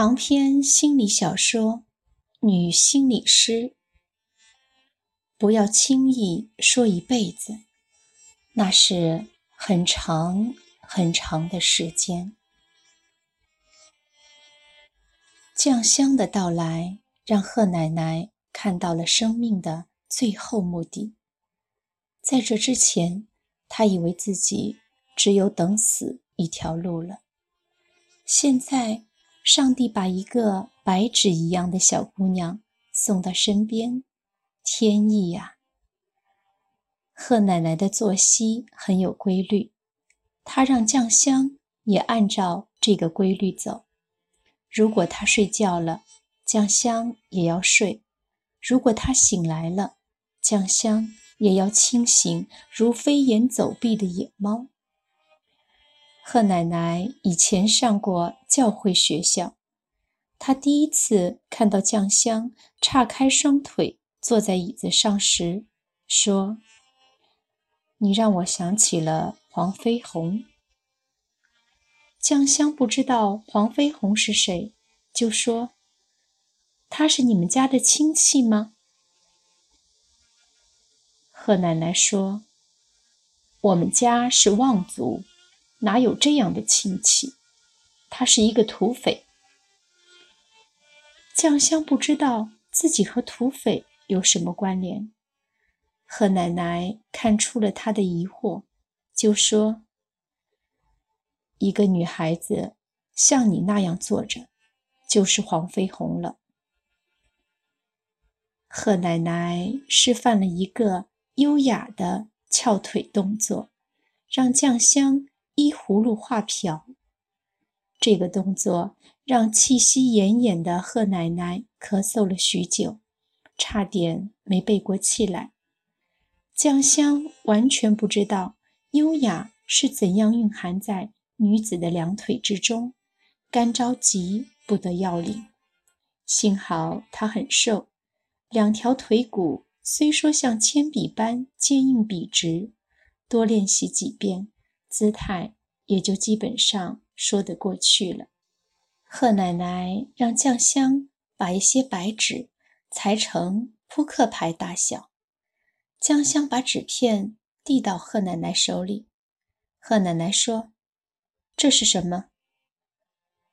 长篇心理小说《女心理师》，不要轻易说一辈子，那是很长很长的时间。酱香的到来，让贺奶奶看到了生命的最后目的。在这之前，她以为自己只有等死一条路了。现在。上帝把一个白纸一样的小姑娘送到身边，天意呀！贺奶奶的作息很有规律，她让酱香也按照这个规律走。如果她睡觉了，酱香也要睡；如果她醒来了，酱香也要清醒，如飞檐走壁的野猫。贺奶奶以前上过教会学校，她第一次看到酱香岔开双腿坐在椅子上时，说：“你让我想起了黄飞鸿。”酱香不知道黄飞鸿是谁，就说：“他是你们家的亲戚吗？”贺奶奶说：“我们家是望族。”哪有这样的亲戚？他是一个土匪。酱香不知道自己和土匪有什么关联。贺奶奶看出了他的疑惑，就说：“一个女孩子像你那样坐着，就是黄飞鸿了。”贺奶奶示范了一个优雅的翘腿动作，让酱香。依葫芦画瓢，这个动作让气息奄奄的贺奶奶咳嗽了许久，差点没背过气来。酱香完全不知道优雅是怎样蕴含在女子的两腿之中，干着急不得要领。幸好她很瘦，两条腿骨虽说像铅笔般坚硬笔直，多练习几遍。姿态也就基本上说得过去了。贺奶奶让酱香把一些白纸裁成扑克牌大小，酱香把纸片递到贺奶奶手里。贺奶奶说：“这是什么？”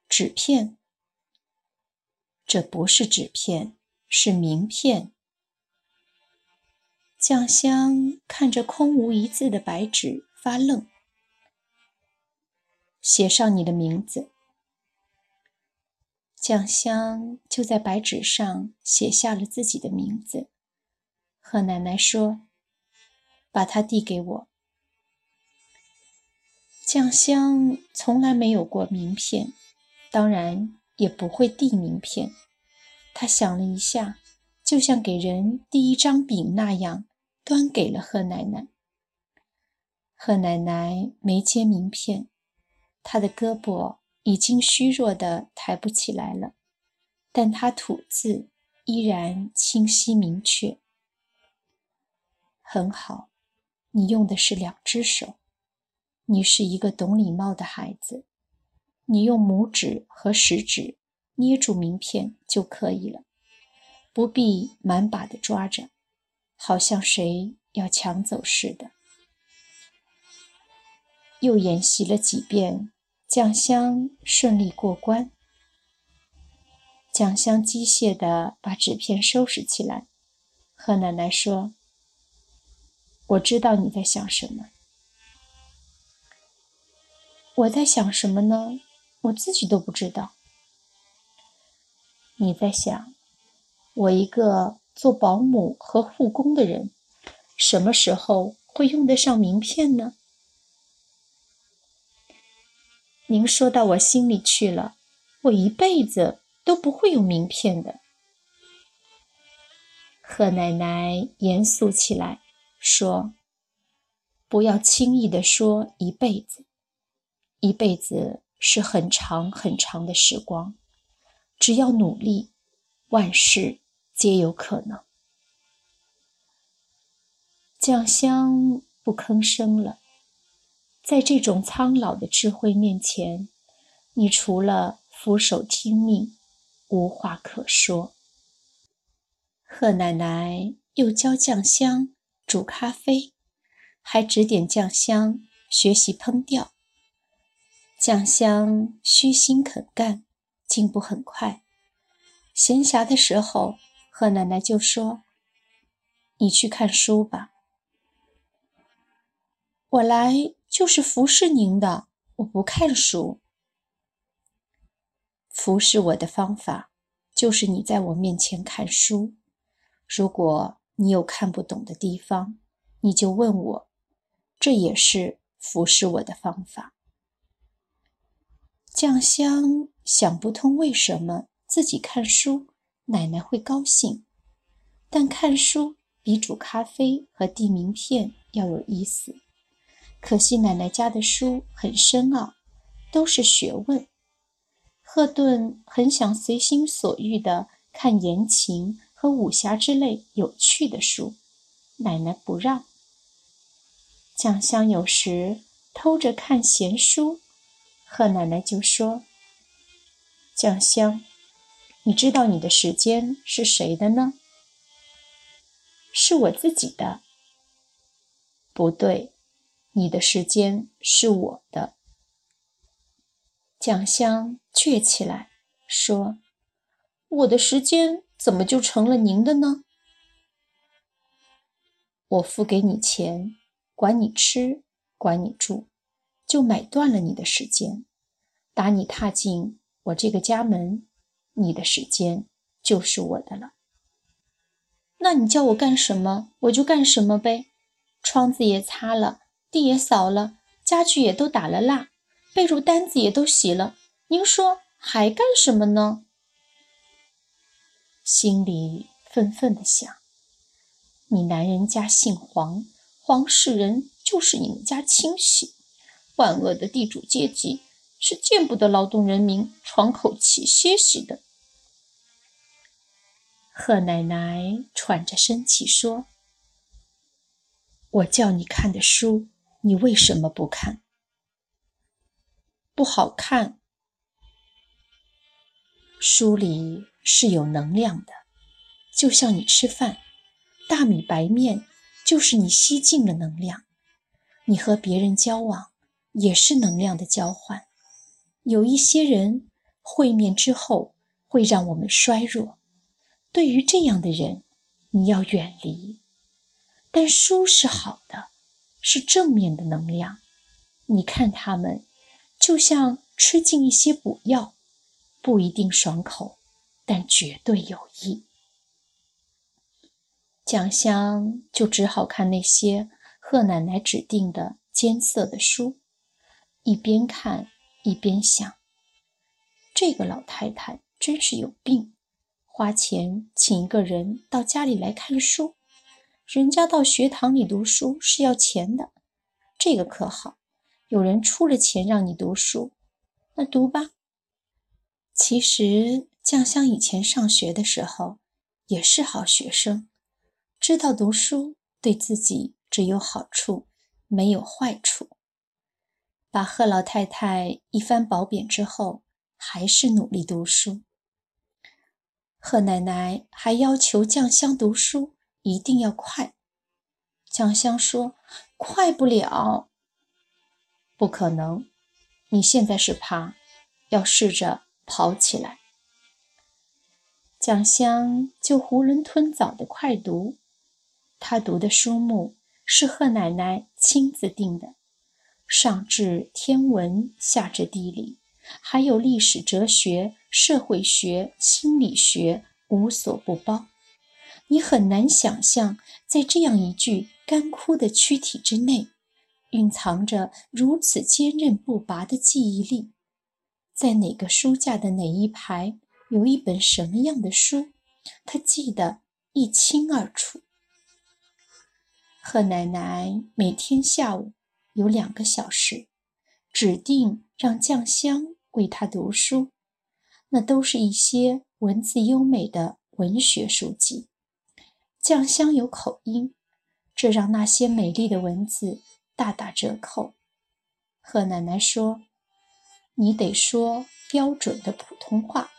纸片。这不是纸片，是名片。酱香看着空无一字的白纸发愣。写上你的名字。酱香就在白纸上写下了自己的名字。贺奶奶说：“把它递给我。”酱香从来没有过名片，当然也不会递名片。他想了一下，就像给人递一张饼那样，端给了贺奶奶。贺奶奶没接名片。他的胳膊已经虚弱的抬不起来了，但他吐字依然清晰明确。很好，你用的是两只手，你是一个懂礼貌的孩子，你用拇指和食指捏住名片就可以了，不必满把的抓着，好像谁要抢走似的。又演习了几遍。酱香顺利过关。酱香机械地把纸片收拾起来。贺奶奶说：“我知道你在想什么。我在想什么呢？我自己都不知道。你在想，我一个做保姆和护工的人，什么时候会用得上名片呢？”您说到我心里去了，我一辈子都不会有名片的。贺奶奶严肃起来说：“不要轻易的说一辈子，一辈子是很长很长的时光，只要努力，万事皆有可能。”酱香不吭声了。在这种苍老的智慧面前，你除了俯首听命，无话可说。贺奶奶又教酱香煮咖啡，还指点酱香学习烹调。酱香虚心肯干，进步很快。闲暇的时候，贺奶奶就说：“你去看书吧，我来就是服侍您的，我不看书。服侍我的方法，就是你在我面前看书。如果你有看不懂的地方，你就问我，这也是服侍我的方法。”酱香想不通为什么。自己看书，奶奶会高兴，但看书比煮咖啡和递名片要有意思。可惜奶奶家的书很深奥，都是学问。赫顿很想随心所欲地看言情和武侠之类有趣的书，奶奶不让。酱香有时偷着看闲书，贺奶奶就说：“酱香。”你知道你的时间是谁的呢？是我自己的。不对，你的时间是我的。蒋香倔起来说：“我的时间怎么就成了您的呢？我付给你钱，管你吃，管你住，就买断了你的时间。打你踏进我这个家门。”你的时间就是我的了。那你叫我干什么，我就干什么呗。窗子也擦了，地也扫了，家具也都打了蜡，被褥单子也都洗了。您说还干什么呢？心里愤愤地想：你男人家姓黄，黄世仁就是你们家亲戚。万恶的地主阶级是见不得劳动人民喘口气歇息的。贺奶奶喘着生气说：“我叫你看的书，你为什么不看？不好看。书里是有能量的，就像你吃饭，大米白面就是你吸进了能量。你和别人交往也是能量的交换。有一些人会面之后会让我们衰弱。”对于这样的人，你要远离。但书是好的，是正面的能量。你看他们，就像吃进一些补药，不一定爽口，但绝对有益。蒋香就只好看那些贺奶奶指定的艰涩的书，一边看一边想：这个老太太真是有病。花钱请一个人到家里来看书，人家到学堂里读书是要钱的，这个可好，有人出了钱让你读书，那读吧。其实酱香以前上学的时候也是好学生，知道读书对自己只有好处，没有坏处。把贺老太太一番褒贬之后，还是努力读书。贺奶奶还要求酱香读书一定要快。蒋香说：“快不了，不可能。你现在是爬，要试着跑起来。”蒋香就囫囵吞枣的快读。他读的书目是贺奶奶亲自定的，上至天文，下至地理，还有历史、哲学。社会学、心理学无所不包，你很难想象，在这样一具干枯的躯体之内，蕴藏着如此坚韧不拔的记忆力。在哪个书架的哪一排有一本什么样的书，他记得一清二楚。贺奶奶每天下午有两个小时，指定让酱香为她读书。那都是一些文字优美的文学书籍，酱香有口音，这让那些美丽的文字大打折扣。贺奶奶说：“你得说标准的普通话。”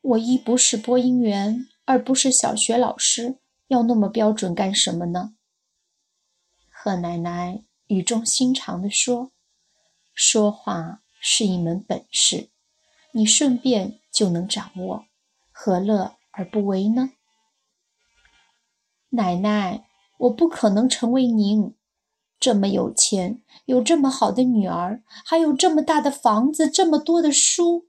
我一不是播音员，二不是小学老师，要那么标准干什么呢？贺奶奶语重心长地说：“说话是一门本事，你顺便就能掌握，何乐而不为呢？”奶奶，我不可能成为您。这么有钱，有这么好的女儿，还有这么大的房子，这么多的书。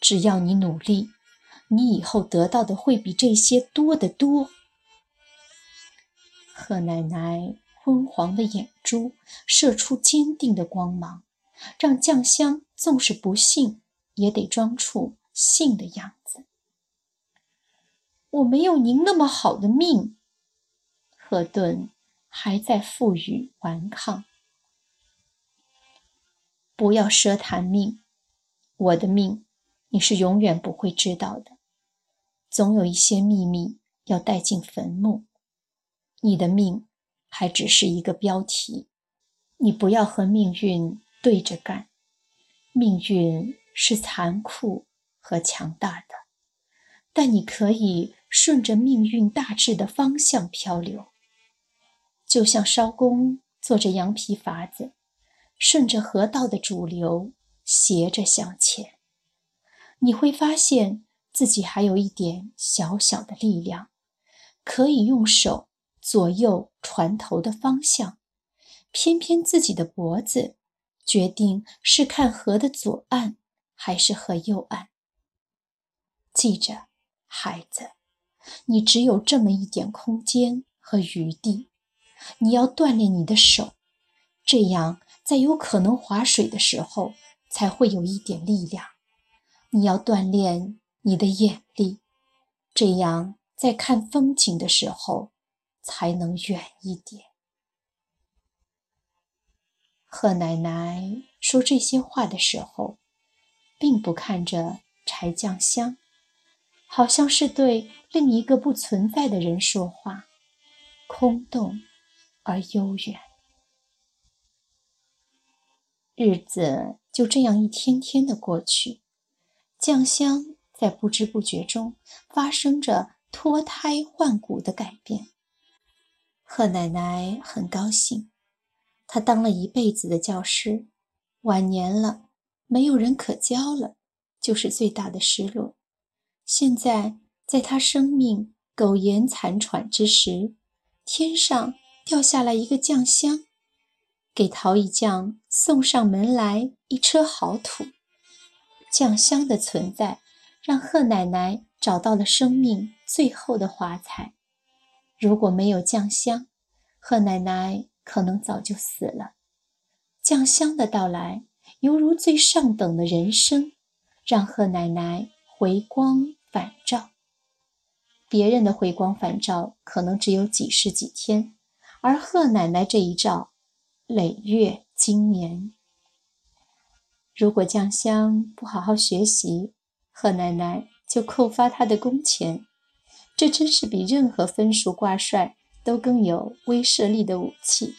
只要你努力，你以后得到的会比这些多得多。贺奶奶昏黄的眼珠射出坚定的光芒，让酱香纵使不信，也得装出信的样子。我没有您那么好的命，赫顿。还在负隅顽抗，不要奢谈命，我的命你是永远不会知道的。总有一些秘密要带进坟墓，你的命还只是一个标题。你不要和命运对着干，命运是残酷和强大的，但你可以顺着命运大致的方向漂流。就像艄公坐着羊皮筏子，顺着河道的主流斜着向前，你会发现自己还有一点小小的力量，可以用手左右船头的方向。偏偏自己的脖子决定是看河的左岸还是河右岸。记着，孩子，你只有这么一点空间和余地。你要锻炼你的手，这样在有可能划水的时候才会有一点力量。你要锻炼你的眼力，这样在看风景的时候才能远一点。贺奶奶说这些话的时候，并不看着柴酱香，好像是对另一个不存在的人说话，空洞。而悠远，日子就这样一天天的过去。酱香在不知不觉中发生着脱胎换骨的改变。贺奶奶很高兴，她当了一辈子的教师，晚年了，没有人可教了，就是最大的失落。现在，在他生命苟延残喘之时，天上。掉下来一个酱香，给陶一匠送上门来一车好土。酱香的存在，让贺奶奶找到了生命最后的华彩。如果没有酱香，贺奶奶可能早就死了。酱香的到来，犹如最上等的人生，让贺奶奶回光返照。别人的回光返照可能只有几十几天。而贺奶奶这一照，累月经年。如果酱香不好好学习，贺奶奶就扣发他的工钱。这真是比任何分数挂帅都更有威慑力的武器。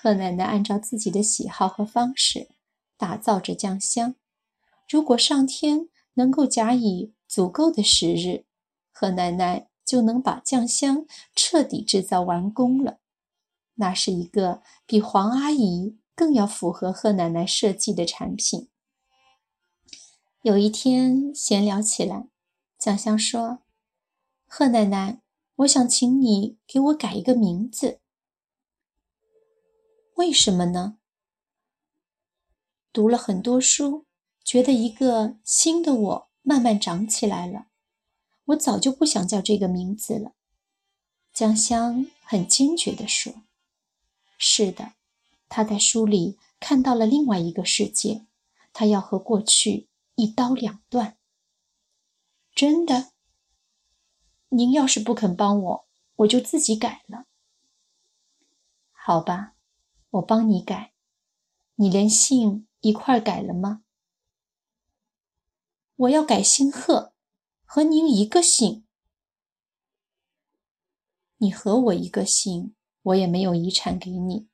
贺奶奶按照自己的喜好和方式打造着酱香。如果上天能够假以足够的时日，贺奶奶就能把酱香彻底制造完工了。那是一个比黄阿姨更要符合贺奶奶设计的产品。有一天闲聊起来，酱香说：“贺奶奶，我想请你给我改一个名字。为什么呢？读了很多书，觉得一个新的我慢慢长起来了。我早就不想叫这个名字了。”江香很坚决地说。是的，他在书里看到了另外一个世界，他要和过去一刀两断。真的？您要是不肯帮我，我就自己改了。好吧，我帮你改。你连姓一块改了吗？我要改姓贺，和您一个姓。你和我一个姓。我也没有遗产给你，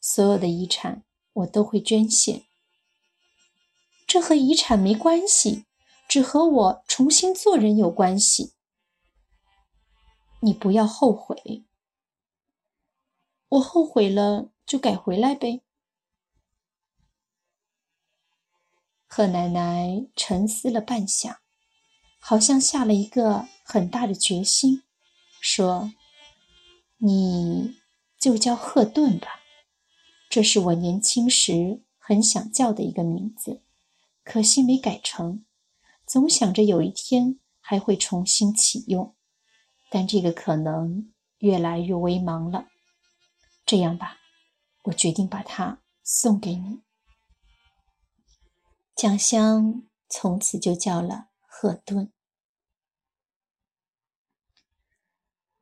所有的遗产我都会捐献。这和遗产没关系，只和我重新做人有关系。你不要后悔。我后悔了，就改回来呗。贺奶奶沉思了半晌，好像下了一个很大的决心，说：“你就叫贺顿吧，这是我年轻时很想叫的一个名字，可惜没改成。总想着有一天还会重新启用，但这个可能越来越微茫了。这样吧，我决定把它送给你。”蒋香从此就叫了赫顿。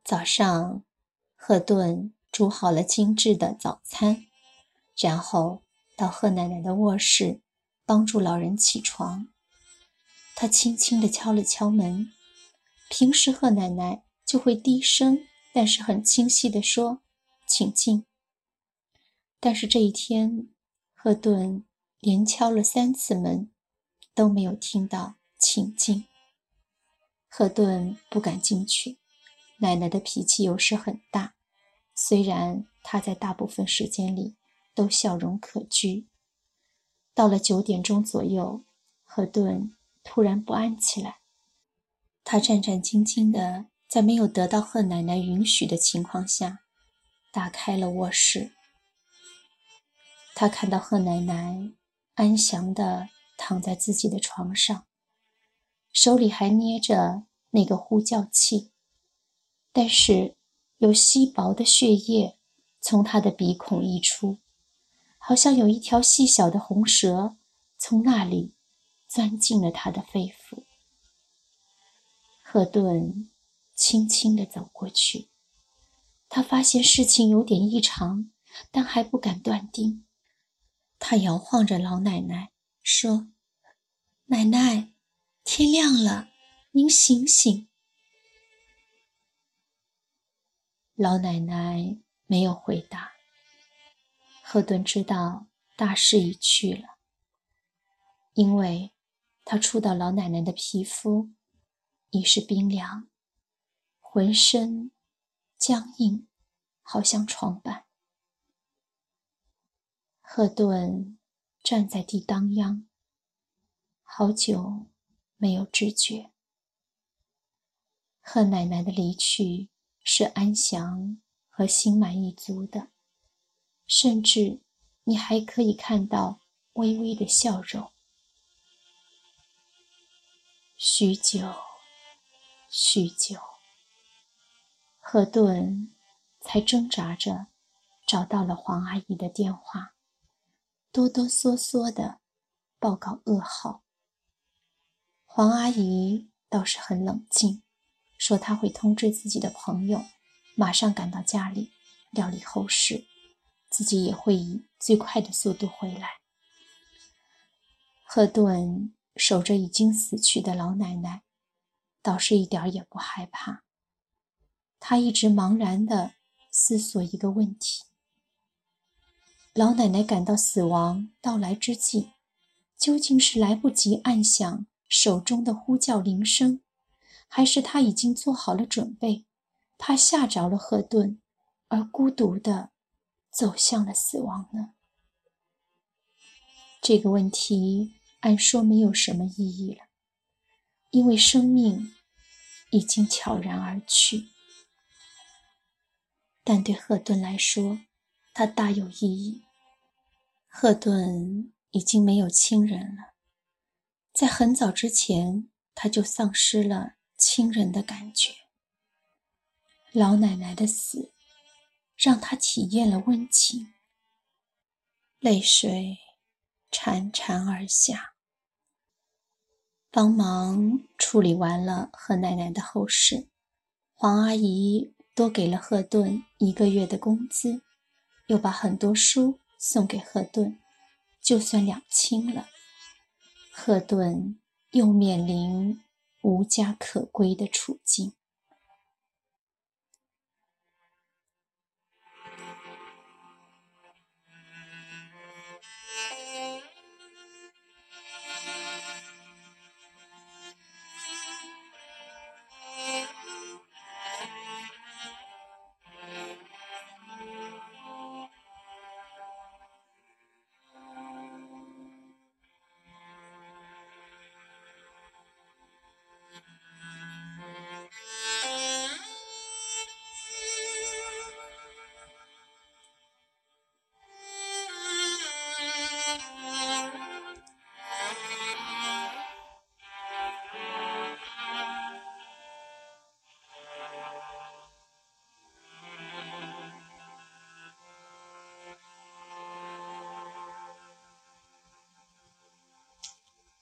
早上，赫顿煮好了精致的早餐，然后到贺奶奶的卧室帮助老人起床。他轻轻地敲了敲门，平时贺奶奶就会低声但是很清晰地说：“请进。”但是这一天，贺顿。连敲了三次门，都没有听到“请进”。赫顿不敢进去。奶奶的脾气有时很大，虽然她在大部分时间里都笑容可掬。到了九点钟左右，赫顿突然不安起来。他战战兢兢地在没有得到贺奶奶允许的情况下，打开了卧室。他看到贺奶奶。安详地躺在自己的床上，手里还捏着那个呼叫器，但是有稀薄的血液从他的鼻孔溢出，好像有一条细小的红蛇从那里钻进了他的肺腑。赫顿轻轻地走过去，他发现事情有点异常，但还不敢断定。他摇晃着老奶奶说：“奶奶，天亮了，您醒醒。”老奶奶没有回答。赫顿知道大势已去了，因为他触到老奶奶的皮肤已是冰凉，浑身僵硬，好像床板。赫顿站在地当央，好久没有知觉。贺奶奶的离去是安详和心满意足的，甚至你还可以看到微微的笑容。许久，许久，赫顿才挣扎着找到了黄阿姨的电话。哆哆嗦嗦的报告噩耗。黄阿姨倒是很冷静，说她会通知自己的朋友，马上赶到家里料理后事，自己也会以最快的速度回来。赫顿守着已经死去的老奶奶，倒是一点也不害怕。他一直茫然地思索一个问题。老奶奶感到死亡到来之际，究竟是来不及按响手中的呼叫铃声，还是她已经做好了准备，怕吓着了赫顿，而孤独地走向了死亡呢？这个问题按说没有什么意义了，因为生命已经悄然而去。但对赫顿来说，它大有意义。赫顿已经没有亲人了，在很早之前他就丧失了亲人的感觉。老奶奶的死让他体验了温情，泪水潺潺而下。帮忙处理完了贺奶奶的后事，黄阿姨多给了赫顿一个月的工资，又把很多书。送给赫顿，就算两清了。赫顿又面临无家可归的处境。